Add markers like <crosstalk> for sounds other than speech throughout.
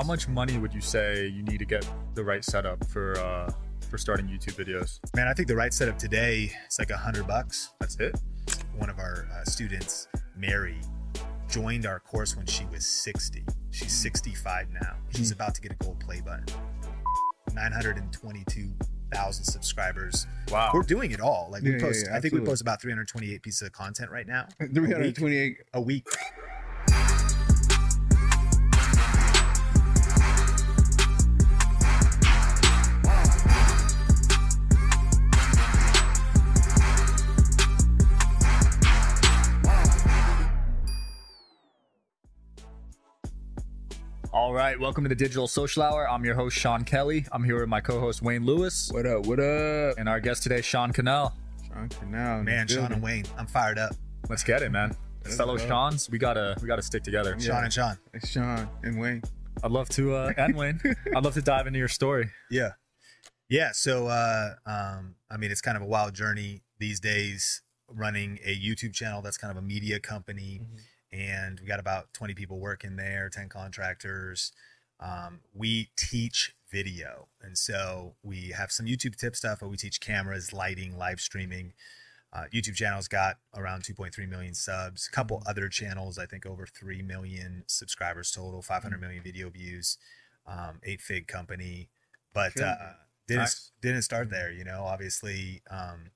How much money would you say you need to get the right setup for uh, for starting YouTube videos? Man, I think the right setup today is like a hundred bucks. That's it. One of our uh, students, Mary, joined our course when she was 60. She's 65 now. She's about to get a gold play button. 922,000 subscribers. Wow. We're doing it all. Like Yeah, we post, yeah, I think we post about 328 pieces of content right now. <laughs> A week. 328. A week. All right, welcome to the Digital Social Hour. I'm your host Sean Kelly. I'm here with my co-host Wayne Lewis What up? What up? and our guest today, Sean Cannell. Sean Cannell. Man, the Sean and. Wayne, I'm fired up. Let's get it, man. Let's Fellow go. Sean's, we gotta we gotta stick together. Yeah. Sean and Sean. It's Sean and Wayne. I'd love to uh, and Wayne. <laughs> I'd love to dive into your story. Yeah. Yeah. So, uh, um, I mean, it's kind of a wild journey these days running a YouTube channel that's kind of a media company. And we got about 20 people working there, 10 contractors. Um, we teach video. And so we have some YouTube tip stuff, but we teach cameras, lighting, live streaming. Uh, YouTube channel's got around 2.3 million subs. A couple other channels, I think over 3 million subscribers total, 500 million video views, um, eight fig company. But uh, didn't didn't start there. You know, obviously um,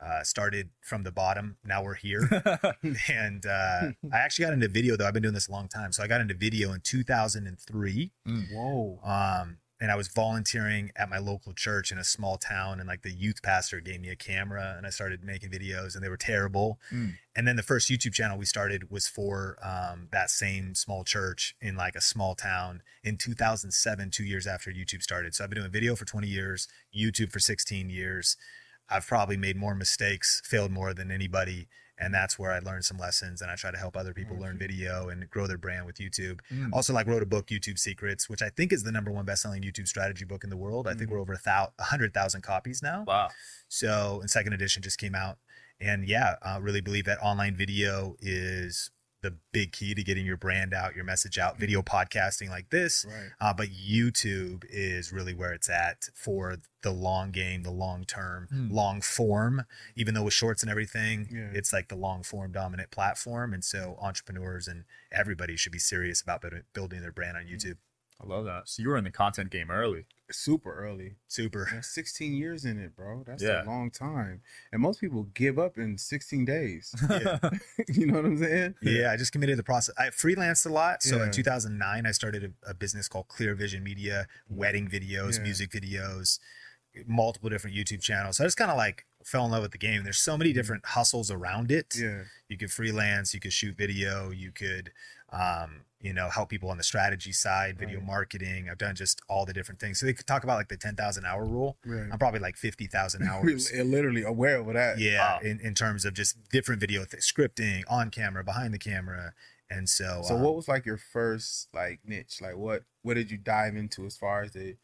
uh, started from the bottom. Now we're here, <laughs> <laughs> and uh, I actually got into video though. I've been doing this a long time, so I got into video in 2003 Whoa. um, and I was volunteering at my local church in a small town, and like the youth pastor gave me a camera, and I started making videos, and they were terrible. Mm. And then the first YouTube channel we started was for um, that same small church in like a small town in 2007, two years after YouTube started. So I've been doing video for 20 years, YouTube for 16 years. I've probably made more mistakes, failed more than anybody. And that's where I learned some lessons and I try to help other people learn video and grow their brand with YouTube. Mm. Also, like wrote a book, YouTube Secrets, which I think is the number one best-selling YouTube strategy book in the world. I think we're over a thou- a hundred thousand copies now. Wow. So, and second edition just came out, and yeah, I really believe that online video is the big key to getting your brand out, your message out. Video podcasting like this, Right. uh, but YouTube is really where it's at for the long game, the long term, Hmm. long form. Even though with shorts and everything, Yeah. it's like the long form dominant platform. And so entrepreneurs and everybody should be serious about building- building their brand on YouTube. I love that. So you were in the content game early. Super early. Super. That's 16 years in it, bro. That's Yeah. a long time. And most people give up in 16 days. <laughs> Yeah. <laughs> you know what I'm saying? Yeah, I just committed the process. I freelanced a lot. So Yeah. in 2009, I started a, a business called Clear Vision Media, wedding videos, music videos, multiple different YouTube channels. So I just kind of like fell in love with the game. There's so many mm-hmm. different hustles around it. Yeah. You could freelance, you could shoot video, you could, um, you know, help people on the strategy side, video Right. marketing. I've done just all the different things. So they could talk about like the 10,000 hour rule. Right. I'm probably like 50,000 <laughs> hours. Literally aware of that. Yeah, Wow. in, in terms of just different video th- scripting, on camera, behind the camera, and so. So um, what was like your first like niche? Like what what did you dive into as far as the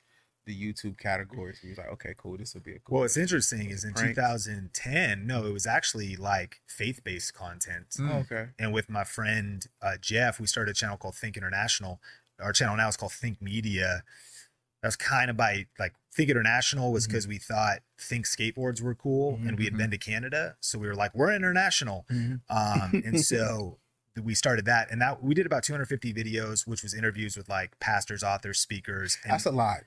the YouTube categories? You was like, okay, cool, this will be a cool. Well, what's interesting is in Pranks. 2010, no, it was actually like faith-based content, Mm. Oh, okay. and with my friend uh, Jeff, we started a channel called Think International. Our channel now is called Think Media. That's kind of by like Think International was because we thought Think skateboards were cool, and we had Mhm. been to Canada, so we were like, we're international. Mhm. Um, and <laughs> so we started that, and that we did about 250 videos, which was interviews with like pastors, authors, speakers. And, That's a lot.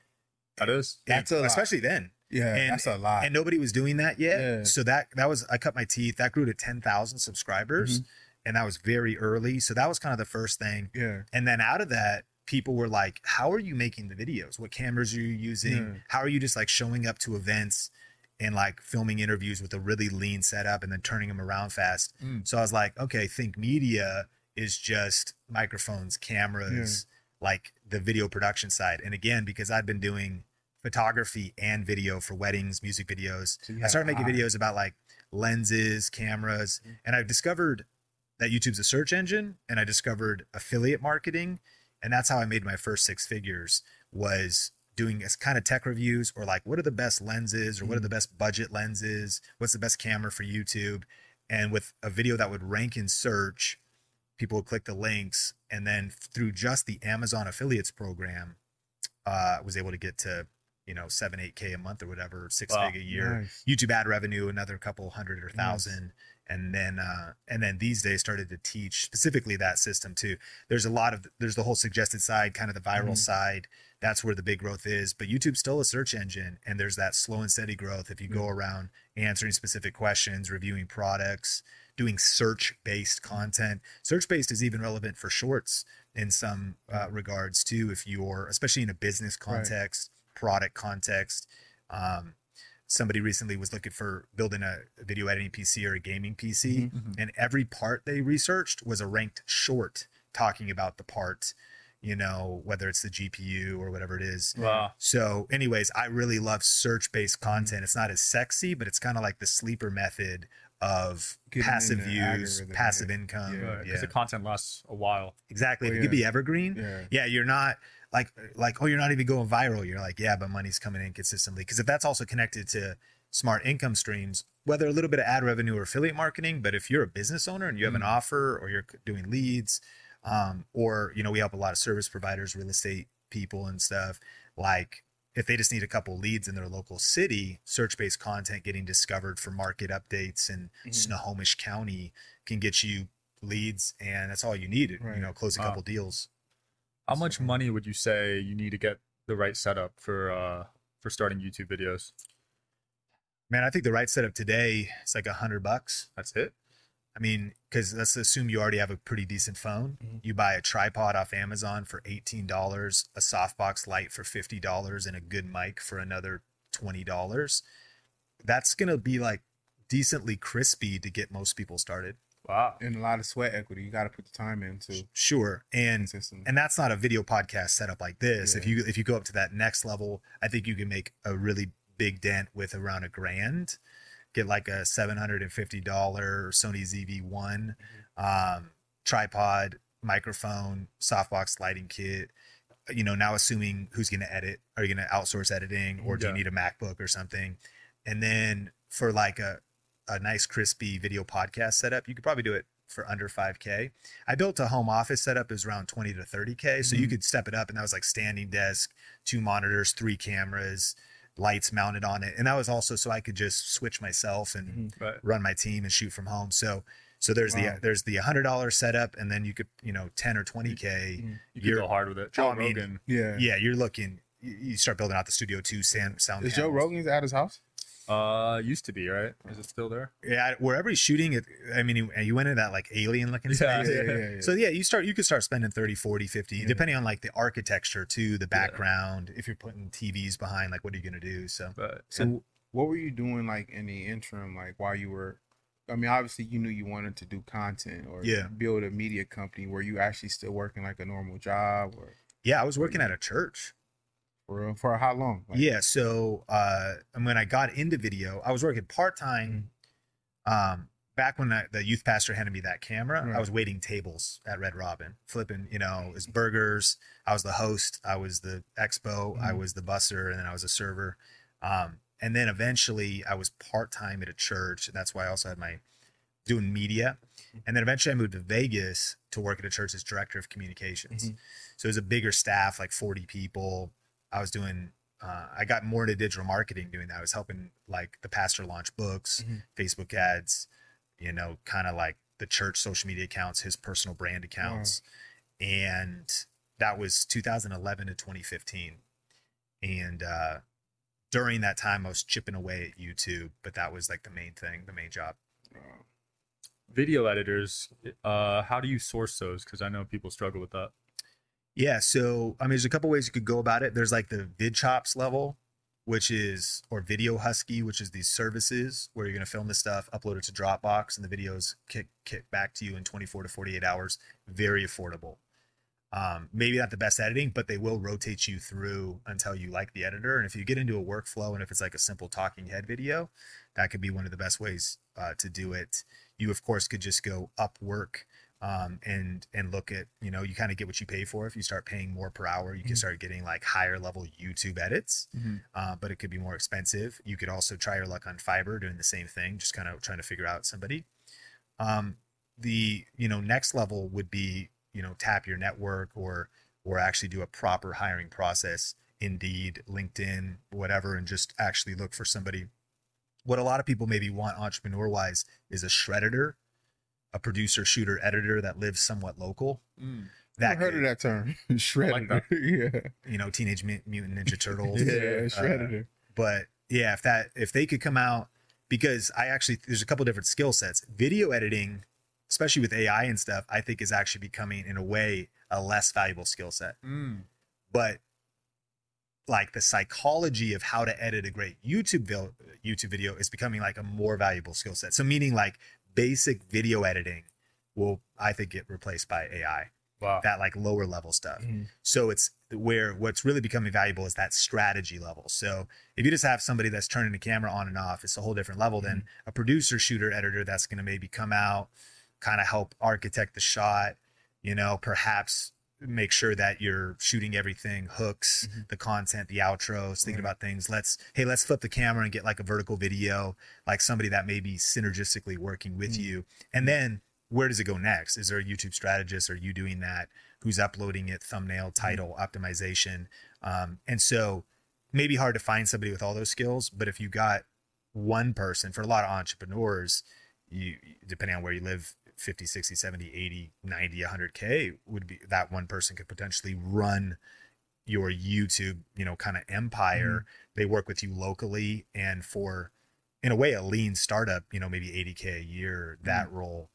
That is. that's a lot. especially then, Yeah, And- that's a lot. and nobody was doing that yet. Yeah. So that that was I cut my teeth. That grew to 10,000 subscribers, Mm-hmm. and that was very early. So that was kind of the first thing. yeah. And then out of that, people were like, "How are you making the videos? What cameras are you using? Yeah. How are you just like showing up to events?" And like filming interviews with a really lean setup and then turning them around fast. Mm. So I was like, okay, think media is just microphones, cameras, like the video production side. And again, because I've been doing photography and video for weddings, music videos, So I started making videos about like lenses, cameras, and I've discovered that YouTube's a search engine and I discovered affiliate marketing. And that's how I made my first six figures was doing as kind of tech reviews or like what are the best lenses or what are the best budget lenses? What's the best camera for YouTube? And with a video that would rank in search people would click the links, and then through just the Amazon affiliates program, uh, was able to get to you know seven, eight k a month or whatever, six Wow. fig a year. Nice. YouTube ad revenue, another couple hundred or Nice. thousand. And then, uh, and then these days started to teach specifically that system too. There's a lot of, there's the whole suggested side, kind of the viral Mhm. side. That's where the big growth is. But YouTube's still a search engine, and there's that slow and steady growth. If you go around answering specific questions, reviewing products, doing search based content, search based is even relevant for shorts in some uh, regards too. If you're, especially in a business Right. context, product context, um, somebody recently was looking for building a video editing PC or a gaming PC, Mhm. and every part they researched was a ranked short talking about the part, you know, whether it's the GPU or whatever it is. Wow. So, anyways, I really love search based content. It's not as sexy, but it's kind of like the sleeper method of Getting passive views, passive yeah. income. Yeah. Yeah, Because the content lasts a while. exactly. Oh, If it could be evergreen, Yeah. yeah, you're not like like oh, you're not even going viral. You're like, yeah, but money's coming in consistently. Because if that's also connected to smart income streams, whether a little bit of ad revenue or affiliate marketing, but if you're a business owner and you have an Mm. offer or you're doing leads, um, or you know, we help a lot of service providers, real estate people, and stuff. Like if they just need a couple leads in their local city, search-based content getting discovered for market updates in Mhm. Snohomish County can get you leads, and that's all you need. You know, close a couple deals. How much money would you say you need to get the right setup for uh for starting YouTube videos? Man, I think the right setup today is like a hundred bucks. That's it. I mean, because let's assume you already have a pretty decent phone. Mhm. You buy a tripod off Amazon for eighteen dollars, a softbox light for fifty dollars, and a good mic for another twenty dollars. That's gonna be like decently crispy to get most people started. Wow. And a lot of sweat equity. You got to put the time into Sure, and and that's not a video podcast setup like this. If you if you go up to that next level, I think you can make a really big dent with around a grand. Get like a seven hundred and fifty dollar Sony ZV one um, tripod, microphone, softbox lighting kit. You know, now assuming who's going to edit, are you going to outsource editing, or do Yeah. you need a MacBook or something? And then for like a a nice crispy video podcast setup, you could probably do it for under 5k. I built a home office setup is around 20 to 30k, so you Mhm. could step it up and that was like standing desk, two monitors, three cameras, lights mounted on it. And that was also so I could just switch myself and Mhm. Right. run my team and shoot from home. So so there's Wow. the there's the hundred dollar setup and then you could, you know, 10 or 20k. Mhm. You can You're- go hard with it. Joe I mean, Rogan. Yeah. Yeah, you're looking you, you start building out the studio too, sound sound. Is Joe. Rogan's at his house? Uh, used to be right. Is it still there? Yeah, wherever he's shooting it, I mean, you, you went into that like alien looking Yeah, space. Yeah, yeah, yeah. So yeah, you start you could start spending 30, 40, 50 Yeah. depending on like the architecture too, the background, if you're putting TVs behind like what are you going to do? So But So what were you doing like in the interim, like while you were? I mean, obviously you knew you wanted to do content or Yeah. build a media company. Were you actually still working like a normal job or yeah, I was working at a church. For for how long? Like, yeah so uh and when i got into video i was working part-time um back when I, the youth pastor handed me that camera i was waiting tables at red robin flipping you know it was burgers i was the host i was the expo i Mhm. was the busser and then i was a server um and then eventually i was part-time at a church and that's why i also had my doing media and then eventually i moved to vegas to work at a church as director of communications Mhm. so it was a bigger staff like 40 people i was doing uh, i got more into digital marketing doing that i was helping like the pastor launch books Mhm. facebook ads you know kind of like the church social media accounts his personal brand accounts and that was 2011 to 2015 and uh during that time i was chipping away at youtube but that was like the main thing the main job video editors, uh, how do you source those? Because I know people struggle with that. Yeah, so I mean, there's a couple ways you could go about it. There's like the VidChops level, which is or Video Husky, which is these services where you're gonna film the stuff, upload it to Dropbox, and the videos kick kick back to you in 24 to 48 hours. Very affordable. Um, maybe not the best editing, but they will rotate you through until you like the editor. And if you get into a workflow, and if it's like a simple talking head video, that could be one of the best ways uh, to do it. You of course could just go Upwork um, and and look at you know you kind of get what you pay for. If you start paying more per hour, you can Mhm. start getting like higher level YouTube edits, uh, but it could be more expensive. You could also try your luck on Fiverr doing the same thing, just kind of trying to figure out somebody. Um, the you know next level would be you know tap your network or or actually do a proper hiring process indeed linkedin whatever and just actually look for somebody what a lot of people maybe want entrepreneur wise is a shredder a producer shooter editor that lives somewhat local Mm. that I've heard of that term. <laughs> Shredder. <laughs> yeah. you know teenage Mut- mutant ninja turtles <laughs> Yeah, Uh, shredder. but yeah if that if they could come out because i actually there's a couple different skill sets video editing especially with ai and stuff i think is actually becoming in a way a less valuable skill set Mm. but like the psychology of how to edit a great youtube vil- youtube video is becoming like a more valuable skill set so meaning like basic video editing will i think get replaced by ai Wow. that like lower level stuff Mhm. so it's where what's really becoming valuable is that strategy level. So if you just have somebody that's turning the camera on and off, it's a whole different level than a producer, shooter, editor that's going to maybe come out, kind of help architect the shot, you know, perhaps make sure that you're shooting everything, hooks, Mhm. the content, the outros, thinking Right. about things. Let's, hey, let's flip the camera and get like a vertical video, like somebody that may be synergistically working with Mhm. you. And then where does it go next? Is there a YouTube strategist? Are you doing that? Who's uploading it? Thumbnail, title, optimization. Um, and so maybe hard to find somebody with all those skills, but if you got one person for a lot of entrepreneurs, you depending on where you live, 50, 60, 70, 80, 90, 100k would be that one person could potentially run your YouTube, you know, kind of empire. Mm-hmm. They work with you locally and for in a way a lean startup, you know, maybe 80k a year, that mm-hmm. role.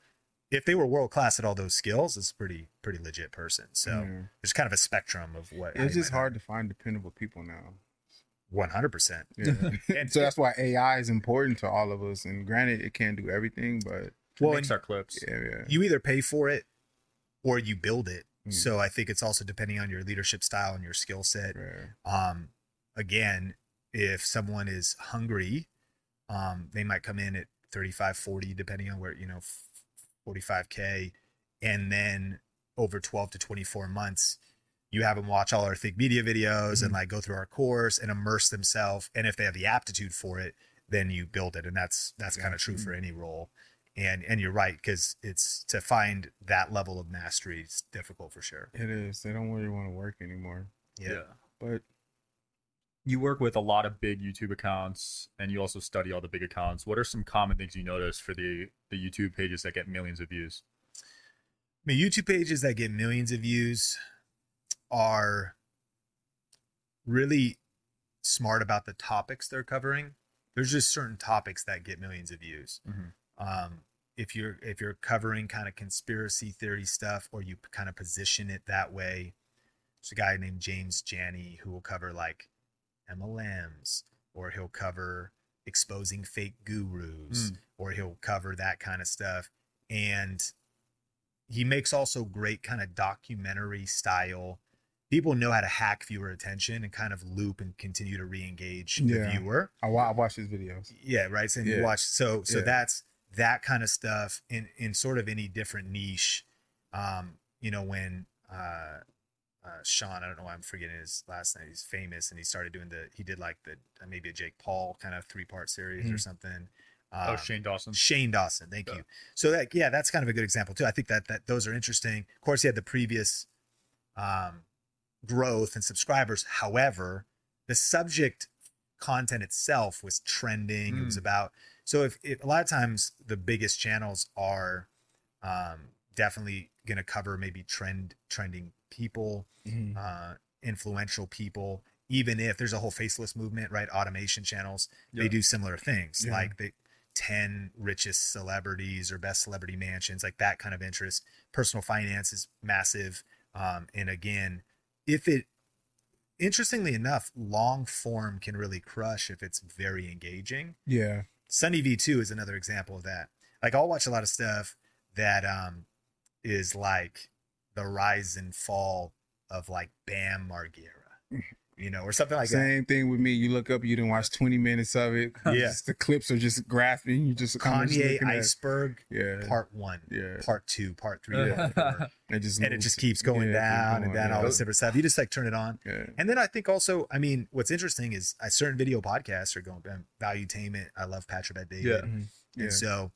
If they were world class at all those skills, it's a pretty pretty legit person. So Yeah. there's kind of a spectrum of what it's just hard to find dependable people now. One hundred percent. Yeah. <laughs> And so that's why AI is important to all of us. And granted, it can't do everything, but well, makes our clips. yeah, yeah. you either pay for it or you build it. Mm. So I think it's also depending on your leadership style and your skill set. Yeah. Um, again, if someone is hungry, um, they might come in at 35, 40, depending on where, you know, 45K. And then over 12 to 24 months, you have them watch all our Think Media videos and Mhm. like go through our course and immerse themselves. And if they have the aptitude for it, then you build it. And that's, that's kind of true for any role. And, and you're right. Cause it's to find that level of mastery is difficult for sure. It is. They don't really want to work anymore. Yeah. But You work with a lot of big YouTube accounts and you also study all the big accounts. What are some common things you notice for the the YouTube pages that get millions of views? I mean, YouTube pages that get millions of views are really smart about the topics they're covering. There's just certain topics that get millions of views. Mhm. Um, if you're if you're covering kind of conspiracy theory stuff, or you kind of position it that way, there's a guy named James Janney who will cover like MLMs, or he'll cover exposing fake gurus, Mm. or he'll cover that kind of stuff. And he makes also great kind of documentary style. People know how to hack viewer attention and kind of loop and continue to re-engage the Yeah. viewer. I, wa- I watch his videos. Yeah, right. So you Yeah. watch so so Yeah. that's that kind of stuff in in sort of any different niche. Um, you know, when uh uh Sean, I don't know why I'm forgetting his last name. He's famous and he started doing the he did like the uh, maybe a Jake Paul kind of three part series or Mhm. something. oh, Um, Shane Dawson. Shane Dawson, thank Yeah. you. So that yeah, that's kind of a good example too. I think that that those are interesting. Of course, he had the previous um, growth and subscribers. However, the subject content itself was trending. It was Mm. about so if, if a lot of times the biggest channels are um, definitely going to cover maybe trend trending people, Mhm. uh, influential people. Even if there's a whole faceless movement, right? Automation channels Yeah. they do similar things Yeah. like the 10 richest celebrities or best celebrity mansions like that kind of interest personal finance is massive um, and again if it interestingly enough long form can really crush if it's very engaging Yeah. Sunny v2 is another example of that. Like i'll watch a lot of stuff that um is like the rise and fall of like bam margera <laughs> you know or something like that Same thing with me. You look up, you didn't watch 20 minutes of it. <laughs> Yeah. Just the clips are just graphing. You just kinda just kanye looking at- iceberg Yeah. part one, Yeah. part two, part three, part four. <laughs> It just and it just keeps going Yeah, it keeps down and going, down, yeah. all this different stuff. You just like turn it on. Yeah. And then I think also, I mean, what's interesting is uh, certain video podcasts are going um, Valuetainment. I love Patrick Bet David. Yeah. Mhm. Yeah. And so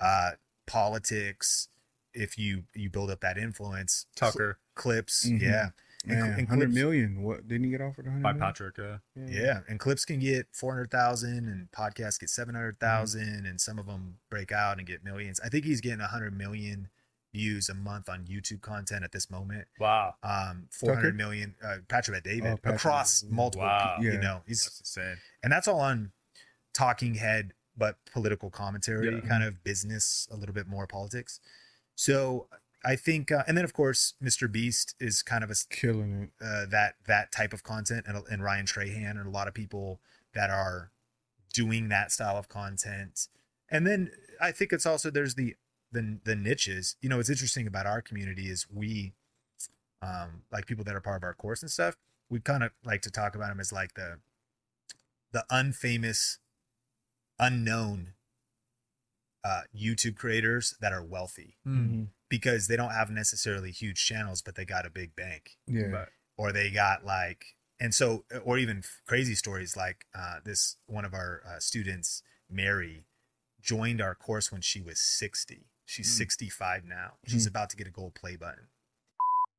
uh politics, if you you build up that influence, Tucker clips, Mhm. yeah, And cl- Man, and hundred clips- million. What didn't he get offered? Hundred by Patrick. Uh, yeah, and clips can get four hundred thousand, and podcasts get seven hundred thousand, and some of them break out and get millions. I think he's getting hundred million views a month on YouTube content at this moment. wow, Um, four hundred million. Uh, Patrick Bet David Oh, Patrick across multiple. Wow. You Yeah. know, he's that's insane. and that's all on talking head but political commentary Yeah. kind of business a little bit more politics so i think uh, and then of course mr beast is kind of a killing it. uh, that that type of content and, and ryan trahan and a lot of people that are doing that style of content and then i think it's also there's the the, the niches you know what's interesting about our community is we um like people that are part of our course and stuff we kind of like to talk about them as like the the unfamous unknown uh youtube creators that are wealthy Mhm. Because they don't have necessarily huge channels but they got a big bank. Yeah. But or they got like and so or even crazy stories like uh this one of our uh, students mary joined our course when she was 60 she's Mm. 65 now. She's Mm. about to get a gold play button.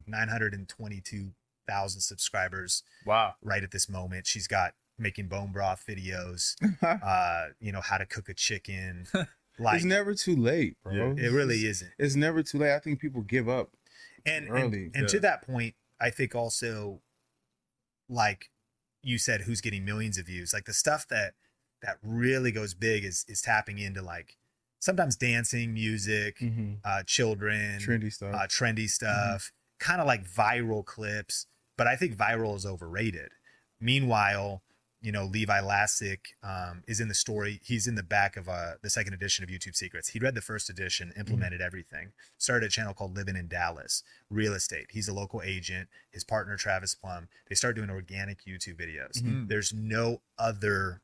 922000 subscribers wow, right at this moment. She's got making bone broth videos <laughs> uh you know how to cook a chicken <laughs> like it's never too late, bro. Yeah, it really isn't It's never too late. I think people give up. and early. and, and to that point i think also like you said who's getting millions of views like the stuff that that really goes big is is tapping into like sometimes dancing music Mhm. uh children Trendy stuff. uh trendy stuff kind of like viral clips but i think viral is overrated meanwhile you know levi Lascsak um, is in the story. He's in the back of uh, the second edition of youtube secrets. He read the first edition implemented everything started a channel called living in dallas real estate. He's a local agent. His partner travis plum. They start doing organic youtube videos. Mhm. there's no other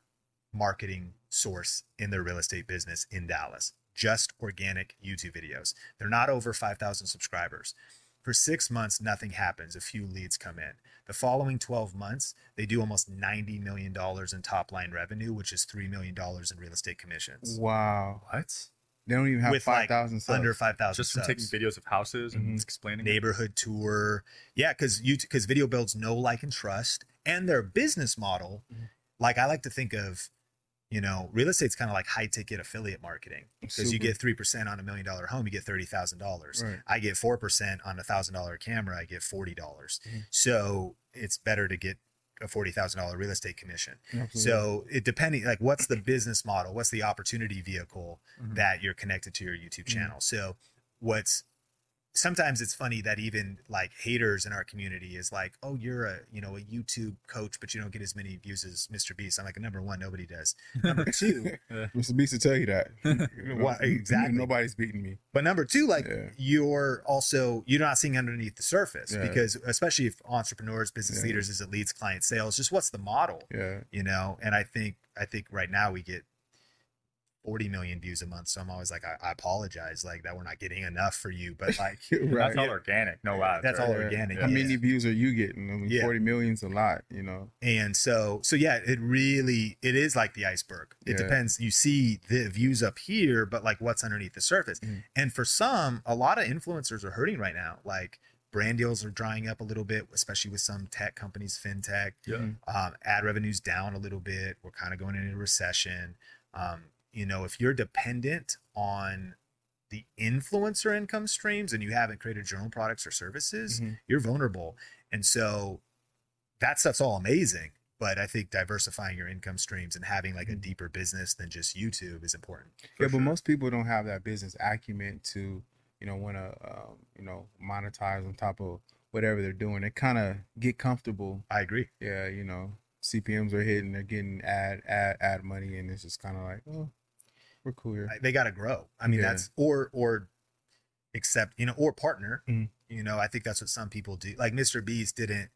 marketing source in their real estate business in dallas. Just organic youtube videos. They're not over 5000 subscribers for six months nothing happens a few leads come in the following 12 months they do almost 90 million dollars in top line revenue which is 3 million dollars in real estate commissions wow. what? They don't even have With, like, five thousand subs. under 5000 Just from subs. taking videos of houses and Mhm. explaining. it? neighborhood tour. Yeah, because you because video builds know, like, and trust, and their business model. Mhm. Like I like to think of, you know, real estate's kind of like high ticket affiliate marketing because you get three percent on a million dollar home, you get thirty thousand dollars. Right. I get four percent on a thousand dollar camera, I get forty dollars. Mhm. So it's better to get a forty thousand dollar real estate commission. Absolutely. So it depending like what's the business model, what's the opportunity vehicle Mhm. that you're connected to your YouTube Mhm. channel. So what's sometimes it's funny that even like haters in our community is like, oh, you're a you know a YouTube coach, but you don't get as many views as Mr. Beast. I'm like, number one, nobody does. Number <laughs> two, <laughs> Mr. Beast will tell you that. <laughs> Why- exactly. Nobody's beating me. but number two, like Yeah. you're also you're not seeing underneath the surface Yeah. because especially if entrepreneurs, business Yeah. leaders, as it leads client sales, just what's the model, Yeah. you know? And I think I think right now we get 40 million views a month. So I'm always like, I, I apologize, like that we're not getting enough for you, but like And right. That's all organic. No ads. That's right? all organic, How yeah. many views are you getting? I mean, Yeah. 40 million's a lot, you know. and so so yeah it really it is like the iceberg it Yeah. depends you see the views up here but like what's underneath the surface Mhm. and for some a lot of influencers are hurting right now like brand deals are drying up a little bit especially with some tech companies fintech Yeah. Mhm. um, ad revenues down a little bit we're kind of going into a recession um, you know if you're dependent on the influencer income streams and you haven't created your own products or services Mhm. you're vulnerable and so that stuff's all amazing but i think diversifying your income streams and having like a Mhm. deeper business than just youtube is important yeah, but most people don't have that business acumen to, you know, want to, um, you know, monetize on top of whatever they're doing. They kind of get comfortable. i agree Yeah, you know, CPMS are hitting, they're getting ad, ad, ad money, and it's just kind of like, oh, we're cool here. They got to grow i mean Yeah. that's or or accept you know or partner Mhm. you know i think that's what some people do like mr beast didn't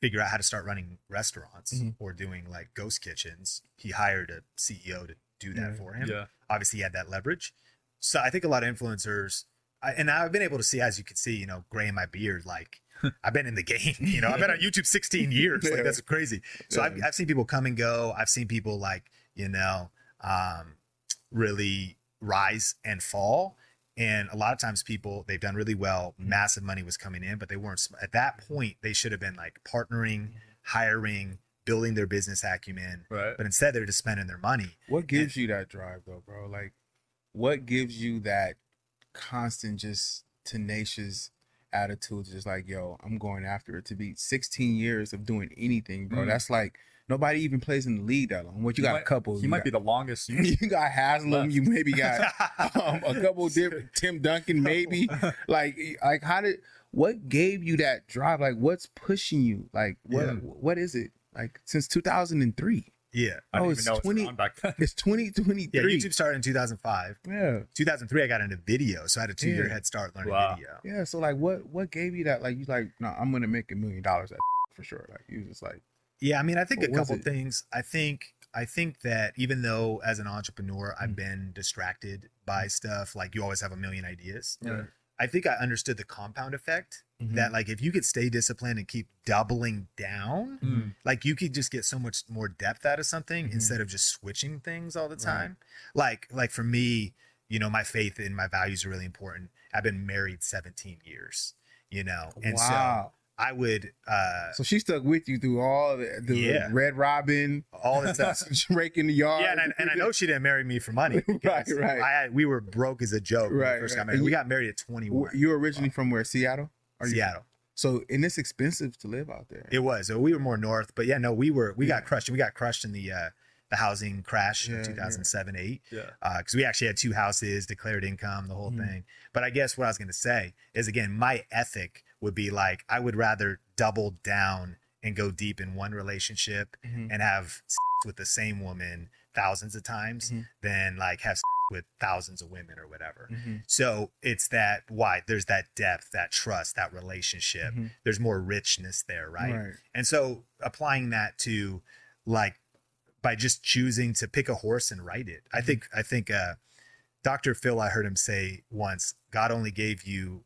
figure out how to start running restaurants Mhm. or doing like ghost kitchens he hired a ceo to do that Yeah. for him Yeah. obviously he had that leverage. So I think a lot of influencers, I, and I've been able to see, as you can see, you know, gray in my beard, like <laughs> I've been in the game, you know, I've been on <laughs> YouTube 16 years. Like that's crazy. So I've, I've seen people come and go. I've seen people like, you know, um, really rise and fall. And a lot of times people they've done really well, massive money was coming in, but they weren't at that point they should have been like partnering, hiring, building their business acumen. Right. But instead they're just spending their money. What gives you that drive though, bro? Like what gives you that constant just tenacious attitude just like, yo, I'm going after it to be 16 years of doing anything, bro. Mm. That's like nobody even plays in the league that long. What you He got might- a couple. He you might got, be the longest. <laughs> you got Haslem, you maybe got <laughs> um, a couple different Tim Duncan, maybe. <laughs> like like how did what gave you that drive? Like what's pushing you? Like what Yeah. what is it? Like since 2003. yeah. I Oh, didn't it's even know 20 was back then. It's 2023. Yeah, YouTube started in 2005. yeah. 2003 I got into video, so I had a 2-year Yeah. head start learning Wow. video. Yeah, so like, what what gave you that? Like, you like, no, I'm gonna make a million dollars at for sure. Like, you just like, Yeah, I mean, I think What a couple things. I think I think that even though as an entrepreneur I've Mm. been distracted by stuff, like you always have a million ideas. I think I understood the compound effect Mhm. that like if you could stay disciplined and keep doubling down, Mm. like you could just get so much more depth out of something Mhm. instead of just switching things all the Right. time. Like like for me, you know, my faith and my values are really important. I've been married 17 years, you know. And so wow. I would uh So she stuck with you through all the, the Yeah. Red Robin, all the stuff. <laughs> <laughs> raking the yard. Yeah, and I, and I know she didn't marry me for money. <laughs> Right, right. I, we were broke as a joke when Right, we first right. got married. We got married at 21. You're originally from where Seattle? Are you- Seattle. So and it's expensive to live out there. It was. So we were more north, but yeah, no, we were. We Yeah. got crushed. We got crushed in the uh, the housing crash Yeah, in 2007 8 Yeah. because we actually had two houses, declared income, the whole Mhm. thing. But I guess what I was going to say is again, my ethic would be like I would rather double down and go deep in one relationship Mhm. and have sex with the same woman thousands of times Mhm. than like have sex with thousands of women or whatever. Mhm. So it's that why there's that depth, that trust, that relationship. Mhm. There's more richness there, right? Right. And so applying that to like by just choosing to pick a horse and ride it. I Mhm. think I think uh Dr. Phil I heard him say once, God only gave you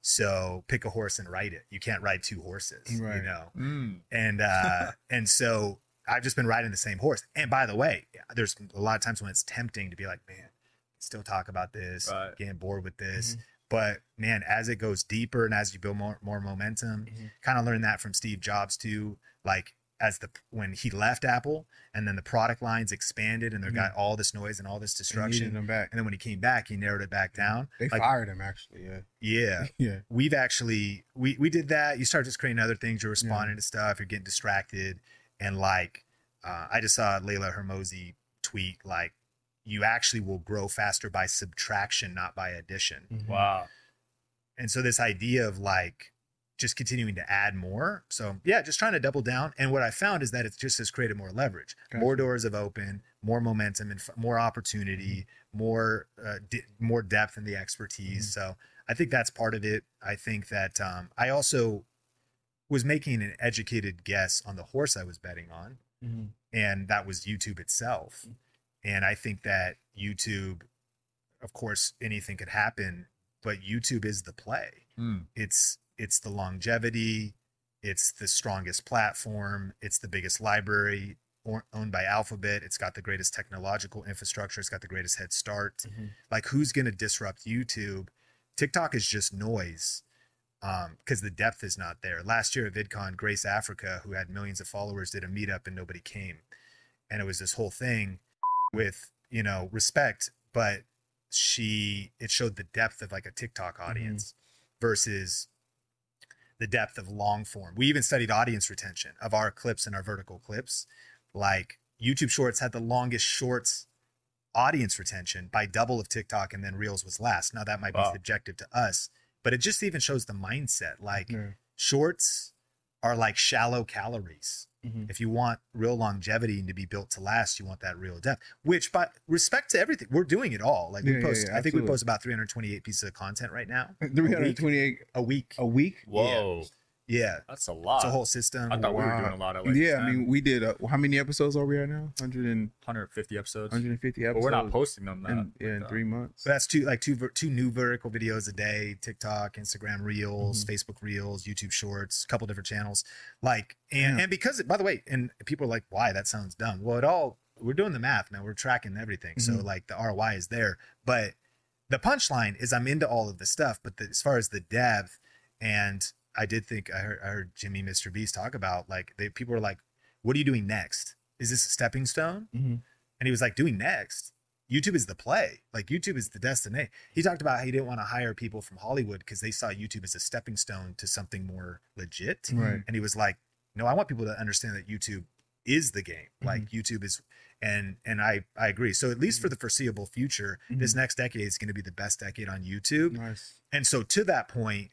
so pick a horse and ride it. You can't ride two horses, you know. Mm. And uh <laughs> and so I've just been riding the same horse. And by the way, there's a lot of times when it's tempting to be like, man, still talk about this, Right. getting bored with this. Mhm. But man, as it goes deeper and as you build more more momentum, Mhm. kind of learned that from Steve Jobs too. Like as the when he left Apple and then the product lines expanded and there Mhm. got all this noise and all this destruction. needed them back. And then when he came back, he narrowed it back down. They like, fired him actually. Yeah. yeah, <laughs> Yeah. we've actually we we did that. You start just creating other things. You're responding to stuff. You're getting distracted, and like uh, I just saw Leila Hormozi tweet like you actually will grow faster by subtraction, not by addition. Mhm. Wow. And so this idea of like just continuing to add more. So yeah, just trying to double down. And what I found is that it just has created more leverage. More doors have opened, more momentum, and f- more opportunity, more uh, di- more depth in the expertise. So I think that's part of it. I think that um, I also was making an educated guess on the horse I was betting on, Mhm. and that was YouTube itself. And I think that YouTube, of course, anything could happen, but YouTube is the play Mm. it's it's the longevity. It's the strongest platform. It's the biggest library or, owned by alphabet. It's got the greatest technological infrastructure. It's got the greatest head start. Mhm. like who's going to disrupt youtube? Tiktok is just noise um because the depth is not there. Last year at vidcon grace africa who had millions of followers did a meetup and nobody came. And it was this whole thing with you know respect but she it showed the depth of like a tiktok audience versus the depth of long form. We even studied audience retention of our clips and our vertical clips. Like YouTube Shorts had the longest shorts audience retention by double of TikTok, and then Reels was last. Now that might be subjective to us, but it just even shows the mindset. Like Yeah. shorts are like shallow calories. Mhm. If you want real longevity and to be built to last, you want that real depth. Which, by respect to everything, we're doing it all. Like we yeah, post, yeah, I think we absolutely. post about 328 pieces of content right now <laughs> 328 a week. a week. Whoa. Yeah, That's a lot. it's a whole system. I thought we were doing a lot of like yeah, I mean, we did. Uh, how many episodes are we at now? 100 and, 150 episodes. 150 But episodes. we're not posting them that. in, yeah, in uh, three months. So that's two like two two new vertical videos a day: TikTok, Instagram Reels, Mm-hmm. Facebook Reels, YouTube Shorts, a couple different channels. Like and Yeah. and because by the way, and people are like, "Why? That sounds dumb." Well, it all we're doing the math, man. We're tracking everything, so Mhm. like the ROI is there. But the punchline is I'm into all of the stuff, but the, as far as the depth, and I did think I heard, I heard Jimmy Mr. Beast talk about like they people were like, "What are you doing next? Is this a stepping stone?" Mm-hmm. And he was like, "Doing next." YouTube is the play. Like YouTube is the destiny. He talked about how he didn't want to hire people from Hollywood because they saw YouTube as a stepping stone to something more legit. Right. And he was like, "No, I want people to understand that YouTube is the game. Like YouTube is." And and I I agree. So at least for the foreseeable future, this next decade is going to be the best decade on YouTube. Nice. And so to that point,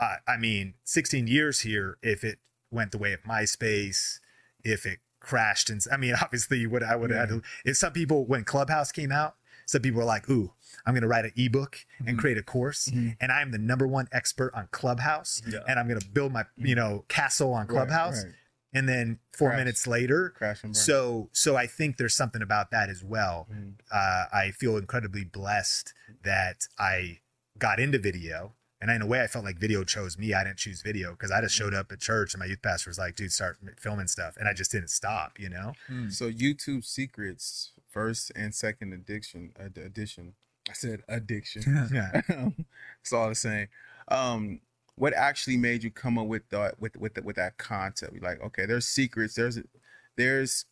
I I mean, 16 years here, if it went the way of MySpace, if it crashed, and I mean, <laughs> obviously, what I would have had to, if some people, when Clubhouse came out, some people were like, ooh, I'm going to write an ebook and Mhm. create a course, Mhm. and I'm the number one expert on Clubhouse, Yeah. and I'm going to build my, you know, castle on Clubhouse. Right, right. And then four Crash. minutes later, Crash and burn. so so I think there's something about that as well Mhm. uh, I feel incredibly blessed that I got into video. And in a way, I felt like video chose me. I didn't choose video because I just showed up at church and my youth pastor was like, dude, start filming stuff. And I just didn't stop, you know? Hmm. So YouTube Secrets first and second addiction ad- edition. I said addiction. <laughs> Yeah. <laughs> it's all the same. Um, what actually made you come up with that with with with that concept? Like, okay, there's secrets. There's there's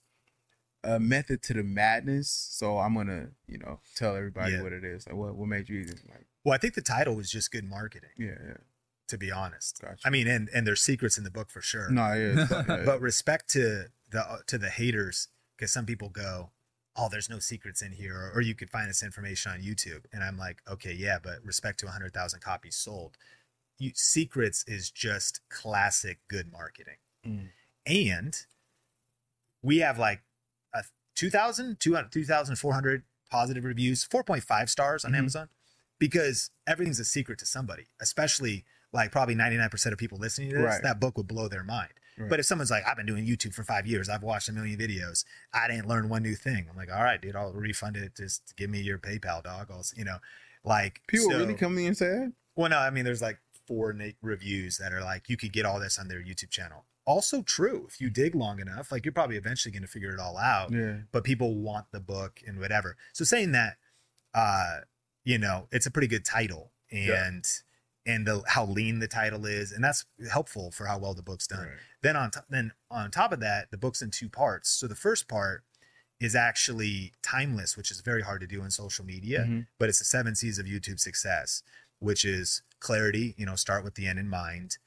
a method to the madness. So I'm gonna you know tell everybody Yeah. what it is. Like, what what made you even like? Well, I think the title was just good marketing, Yeah, yeah. to be honest. Gotcha. I mean, and, and there's secrets in the book for sure. No, yeah, <laughs> yeah. But respect to the to the haters, because some people go, "Oh, there's no secrets in here," or, or you could find this information on YouTube, and I'm like, "Okay, yeah, but respect to 100,000 copies sold." You, secrets is just classic good marketing, Mm. and we have like a 2,000, 200 2,400 positive reviews, 4.5 stars on Mhm. Amazon, because everything's a secret to somebody, especially like probably 99% of people listening to this. Right. That book would blow their mind. Right. But if someone's like, I've been doing YouTube for five years, I've watched a million videos, I didn't learn one new thing. I'm like, all right, dude, I'll refund it. Just give me your PayPal, dog. I'll, you know, like people so- really come to you and say that? Well, no, I mean, there's like four reviews that are like, you could get all this on their YouTube channel. Also true. If you dig long enough, like you're probably eventually going to figure it all out. Yeah. But people want the book and whatever. So saying that, uh, you know, it's a pretty good title and. And the, how lean the title is, and that's helpful for how well the book's done Right. then on top then on top of that the book's in two parts so the first part is actually timeless which is very hard to do in social media Mhm. but it's the seven c's of youtube success which is clarity you know start with the end in mind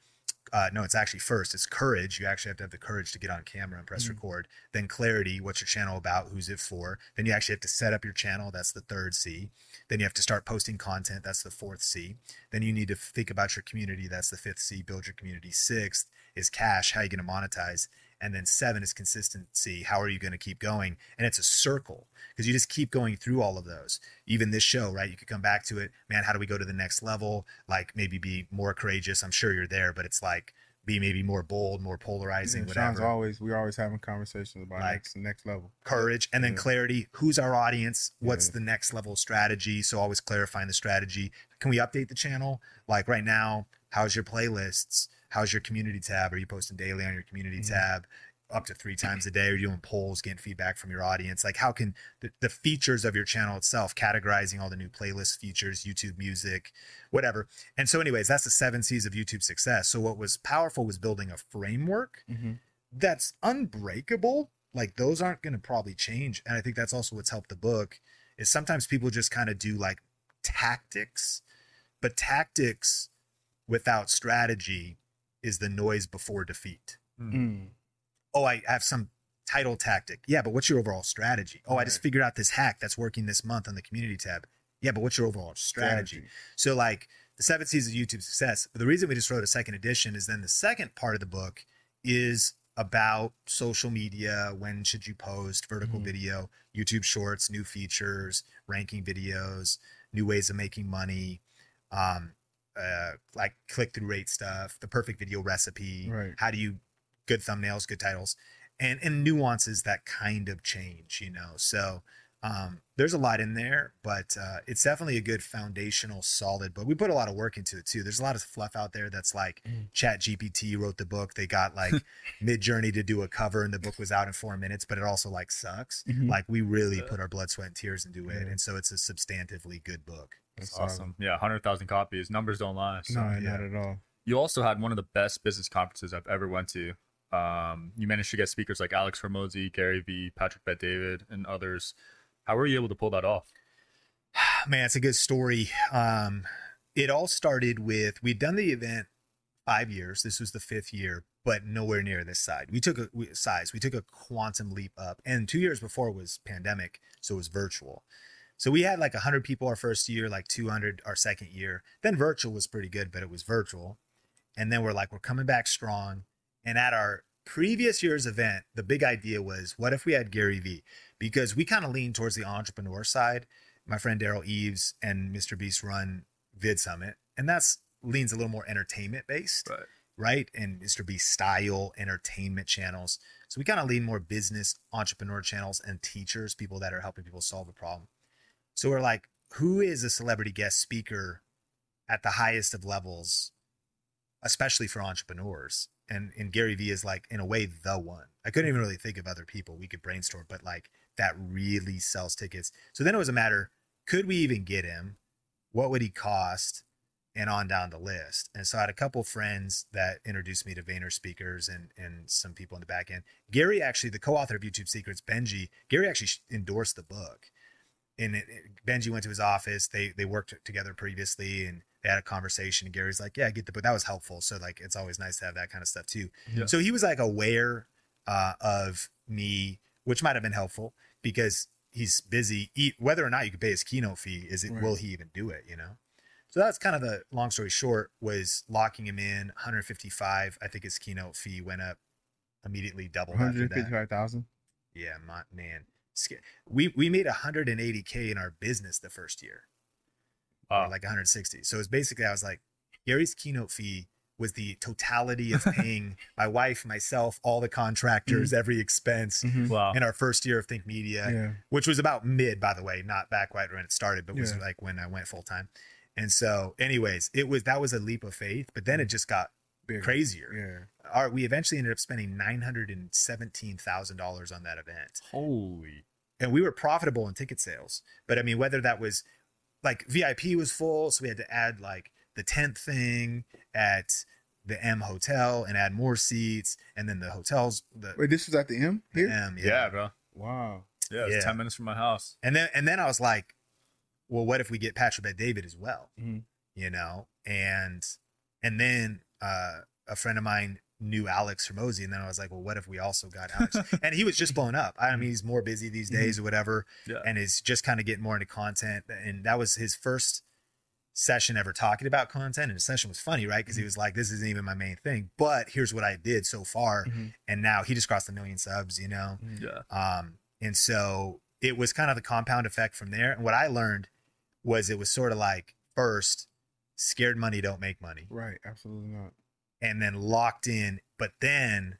uh, no it's actually first. It's courage. You actually have to have the courage to get on camera and press Mhm. record. Then clarity what's your channel about? Who's it for? Then you actually have to set up your channel. That's the third c. Then you have to start posting content. That's the fourth c. Then you need to think about your community. That's the fifth c. Build your community. Sixth is cash how are you going to monetize and then seven is consistency. How are you going to keep going? And it's a circle because you just keep going through all of those. Even this show right? You could come back to it man how do we go to the next level? Like maybe be more courageous. I'm sure you're there but it's like be maybe more bold more polarizing Yeah, Sean's always we're always having conversations about Like- next next level. courage and then Yeah. clarity. Who's our audience? What's Yeah. the next level strategy? So always clarifying the strategy. Can we update the channel? Like right now how's your playlists how's your community tab? Are you posting daily on your community Mhm. tab up to three times a <clears throat> day? Are you doing polls getting feedback from your audience? Like how can the, the features of your channel itself categorizing all the new playlist features youtube music whatever. And so anyways that's the seven c's of youtube success. So what was powerful was building a framework Mm-hmm. that's unbreakable. Like those aren't going to probably change. And i think that's also what's helped the book is sometimes people just kind of do like tactics but tactics without strategy is the noise before defeat Mm. oh i have some title tactic yeah but what's your overall strategy oh i just figured out this hack that's working this month on the community tab yeah but what's your overall strategy so like the seven C's of YouTube success. But the reason we just wrote a second edition is then the second part of the book is about social media. When should you post vertical Mhm. video, YouTube shorts, new features, ranking videos, new ways of making money, um, uh, like click through rate stuff, the perfect video recipe. Right. How do you good thumbnails, good titles, and and nuances that kind of change, you know. So um, there's a lot in there, but uh, it's definitely a good foundational, solid book. We put a lot of work into it too. There's a lot of fluff out there that's like Mm. Chat GPT wrote the book. They got like <laughs> Mid Journey to do a cover, and the book was out in four minutes, but it also like sucks. Mhm. Like we really Yeah. put our blood, sweat, and tears into it, and so it's a substantively good book. That's That's awesome. Yeah, hundred thousand copies. Numbers don't lie. So. No, yeah. not at all. You also had one of the best business conferences I've ever went to. Um, you managed to get speakers like Alex Hormozi, Gary Vee, Patrick Bet David, and others. How were you able to pull that off? <sighs> Man, it's a good story. Um, it all started with we'd done the event five years. This was the fifth year, but nowhere near this side. We took a we, size. We took a quantum leap up, and two years before was pandemic, so it was virtual. So we had like 100 people our first year, like 200 our second year. Then virtual was pretty good, but it was virtual. And then we're like, we're coming back strong. And at our previous year's event, the big idea was, what if we had Gary Vee? Because we kind of lean towards the entrepreneur side. My friend Derral Eves and Mr. Beast run Vid Summit, and that's leans a little more entertainment based Right. right? And Mr. Beast style entertainment channels. So we kind of lean more business entrepreneur channels and teachers, people that are helping people solve a problem. So we're like, who is a celebrity guest speaker at the highest of levels, especially for entrepreneurs? And and Gary Vee is like in a way the one. I couldn't even really think of other people we could brainstorm, but like that really sells tickets. So then it was a matter, could we even get him? What would he cost? and on down the list. And so I had a couple friends that introduced me to Vayner speakers and and some people in the back end. Gary actually, the co-author of YouTube Secrets, Benji, Gary actually endorsed the book. And it, Benji went to his office. They they worked together previously and they had a conversation. And Gary's like, "Yeah, I get the book." That was helpful. So like, it's always nice to have that kind of stuff too. Yeah. So he was like aware uh, of me, which might have been helpful because he's busy. E- whether or not you could pay his keynote fee, is it Right. will he even do it? You know. So that's kind of the long story short was locking him in 155. I think his keynote fee went up immediately doubled One after hundred that. fifty-five thousand. Yeah, my, man. We we made 180k in our business the first year. Wow. Or like 160. So it's basically I was like Gary's keynote fee was the totality of <laughs> paying my wife, myself, all the contractors, mm-hmm. every expense mm-hmm. Wow. in our first year of Think Media Yeah. which was about mid, by the way, not back right when it started, but was like when I went full time. And so, anyways, it was that was a leap of faith, but then it mm-hmm. just got Big. crazier. Yeah. Our, we eventually ended up spending nine hundred and seventeen thousand dollars on that event, Holy. and we were profitable in ticket sales. But I mean, whether that was like VIP was full, so we had to add like the tenth thing at the M Hotel and add more seats, and then the hotels the, Wait, this was at the M the here. M, Yeah, bro. Wow. Yeah, it's Yeah. ten minutes from my house. And then and then I was like, well, what if we get Patrick Bet David as well? Mhm. You know, and and then uh, a friend of mine knew Alex Hormozi, and then I was like, well, what if we also got Alex? <laughs> and he was just blown up. I mean, he's more busy these days or whatever, Yeah. and is just kind of getting more into content. And that was his first session ever talking about content. And the session was funny, right? Because he was like, this isn't even my main thing, but here's what I did so far. Mhm. And now he just crossed a million subs, you know? yeah. Um, and so it was kind of the compound effect from there. And what I learned was it was sort of like first, scared money don't make money, Right. Absolutely not. And then locked in. But then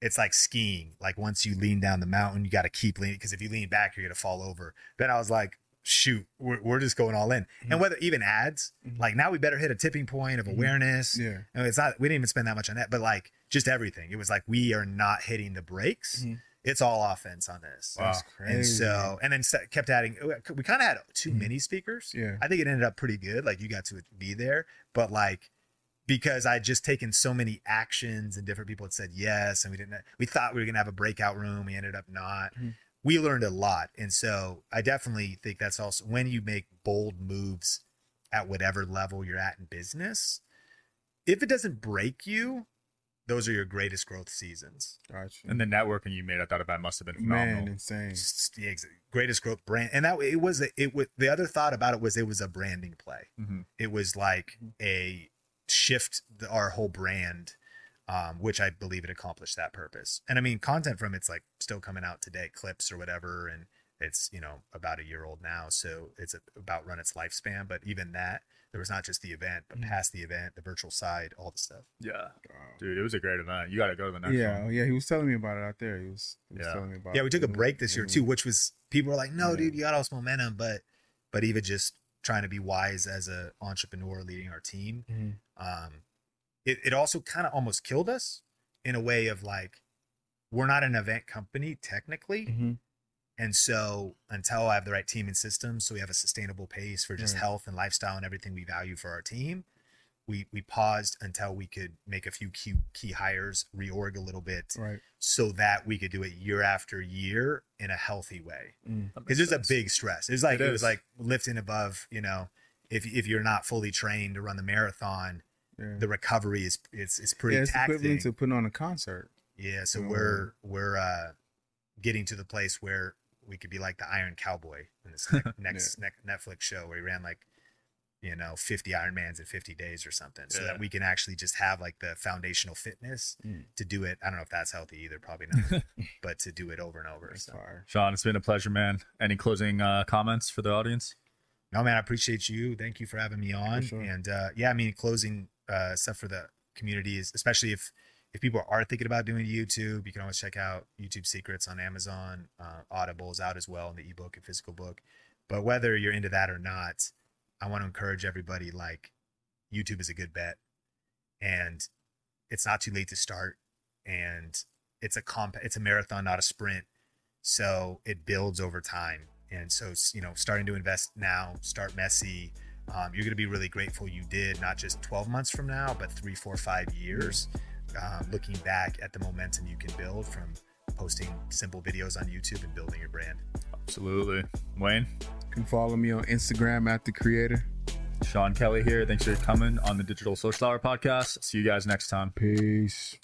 it's like skiing. Like once you lean down the mountain, you got to keep leaning because if you lean back, you're gonna fall over. Then I was like, shoot, we're, we're just going all in. And Mhm. whether even ads, Mhm. like now we better hit a tipping point of Mhm. awareness. Yeah. And it's not we didn't even spend that much on that, but like just everything. It was like we are not hitting the brakes. Mhm. It's all offense on this. Wow. That's crazy. And so, and then kept adding. We kind of had two Mhm. mini speakers. Yeah. I think it ended up pretty good. Like you got to be there, but like because I'd just taken so many actions and different people had said yes, and we didn't. We thought we were gonna have a breakout room. We ended up not. Mhm. We learned a lot, and so I definitely think that's also when you make bold moves at whatever level you're at in business. If it doesn't break you, those are your greatest growth seasons. Gotcha. And the networking you made at that event must have been phenomenal. Man, insane. Just the greatest growth brand and that it was it was the other thought about it was it was a branding play hmm it was like a shift the, our whole brand um, which i believe it accomplished that purpose and i mean content from it's like still coming out today clips or whatever and it's you know about a year old now so it's about run its lifespan but even that there was not just the event, but Mhm. past the event, the virtual side, all the stuff. Yeah, Wow. dude, it was a great event. You got to go to the next Yeah, one. yeah, he was telling me about it out there. He was, he was Yeah. telling me about. Yeah, we took a break this year too, which was people were like, "No, Yeah. dude, you got all this momentum," but but even just trying to be wise as a entrepreneur leading our team, Mhm. um, it it also kind of almost killed us in a way of like, we're not an event company technically, Mhm. and so until I have the right team and systems, so we have a sustainable pace for just Right. health and lifestyle and everything we value for our team. We, we paused until we could make a few key, key hires, reorg a little bit, Right. so that we could do it year after year in a healthy way. Mm. Because makes there's a big stress. It's like It it, was like lifting above. You know, if if you're not fully trained to run the marathon, Yeah. the recovery is it's it's pretty yeah, it's taxing. equivalent to putting on a concert. yeah, so Mm. we're we're uh, getting to the place where we could be like the Iron Cowboy in this ne- <laughs> next ne- Netflix show where he ran like you know 50 Ironmans in 50 days or something, so Yeah. that we can actually just have like the foundational fitness Mm. to do it. I don't know if that's healthy either, probably <laughs> not, but to do it over and over. So. Sean, it's been a pleasure, man. Any closing uh, comments for the audience? No, man, I appreciate you. Thank you for having me on. sure. And uh, yeah, I mean, closing uh, stuff for the community is especially if if people are thinking about doing YouTube, you can always check out YouTube Secrets on Amazon. Uh, Audible is out as well in the ebook and physical book. But whether you're into that or not, I want to encourage everybody. Like, YouTube is a good bet, and it's not too late to start. And it's a comp, it's a marathon, not a sprint. So it builds over time. And so, you know, starting to invest now, start messy. Um, you're going to be really grateful you did, not just 12 months from now, but three, four, five years. Um, looking back at the momentum you can build from posting simple videos on YouTube and building your brand. Absolutely. Wayne, can follow me on Instagram at the creator. Sean Kelly here. Thanks for coming on the Digital Social Hour podcast. See you guys next time. Peace.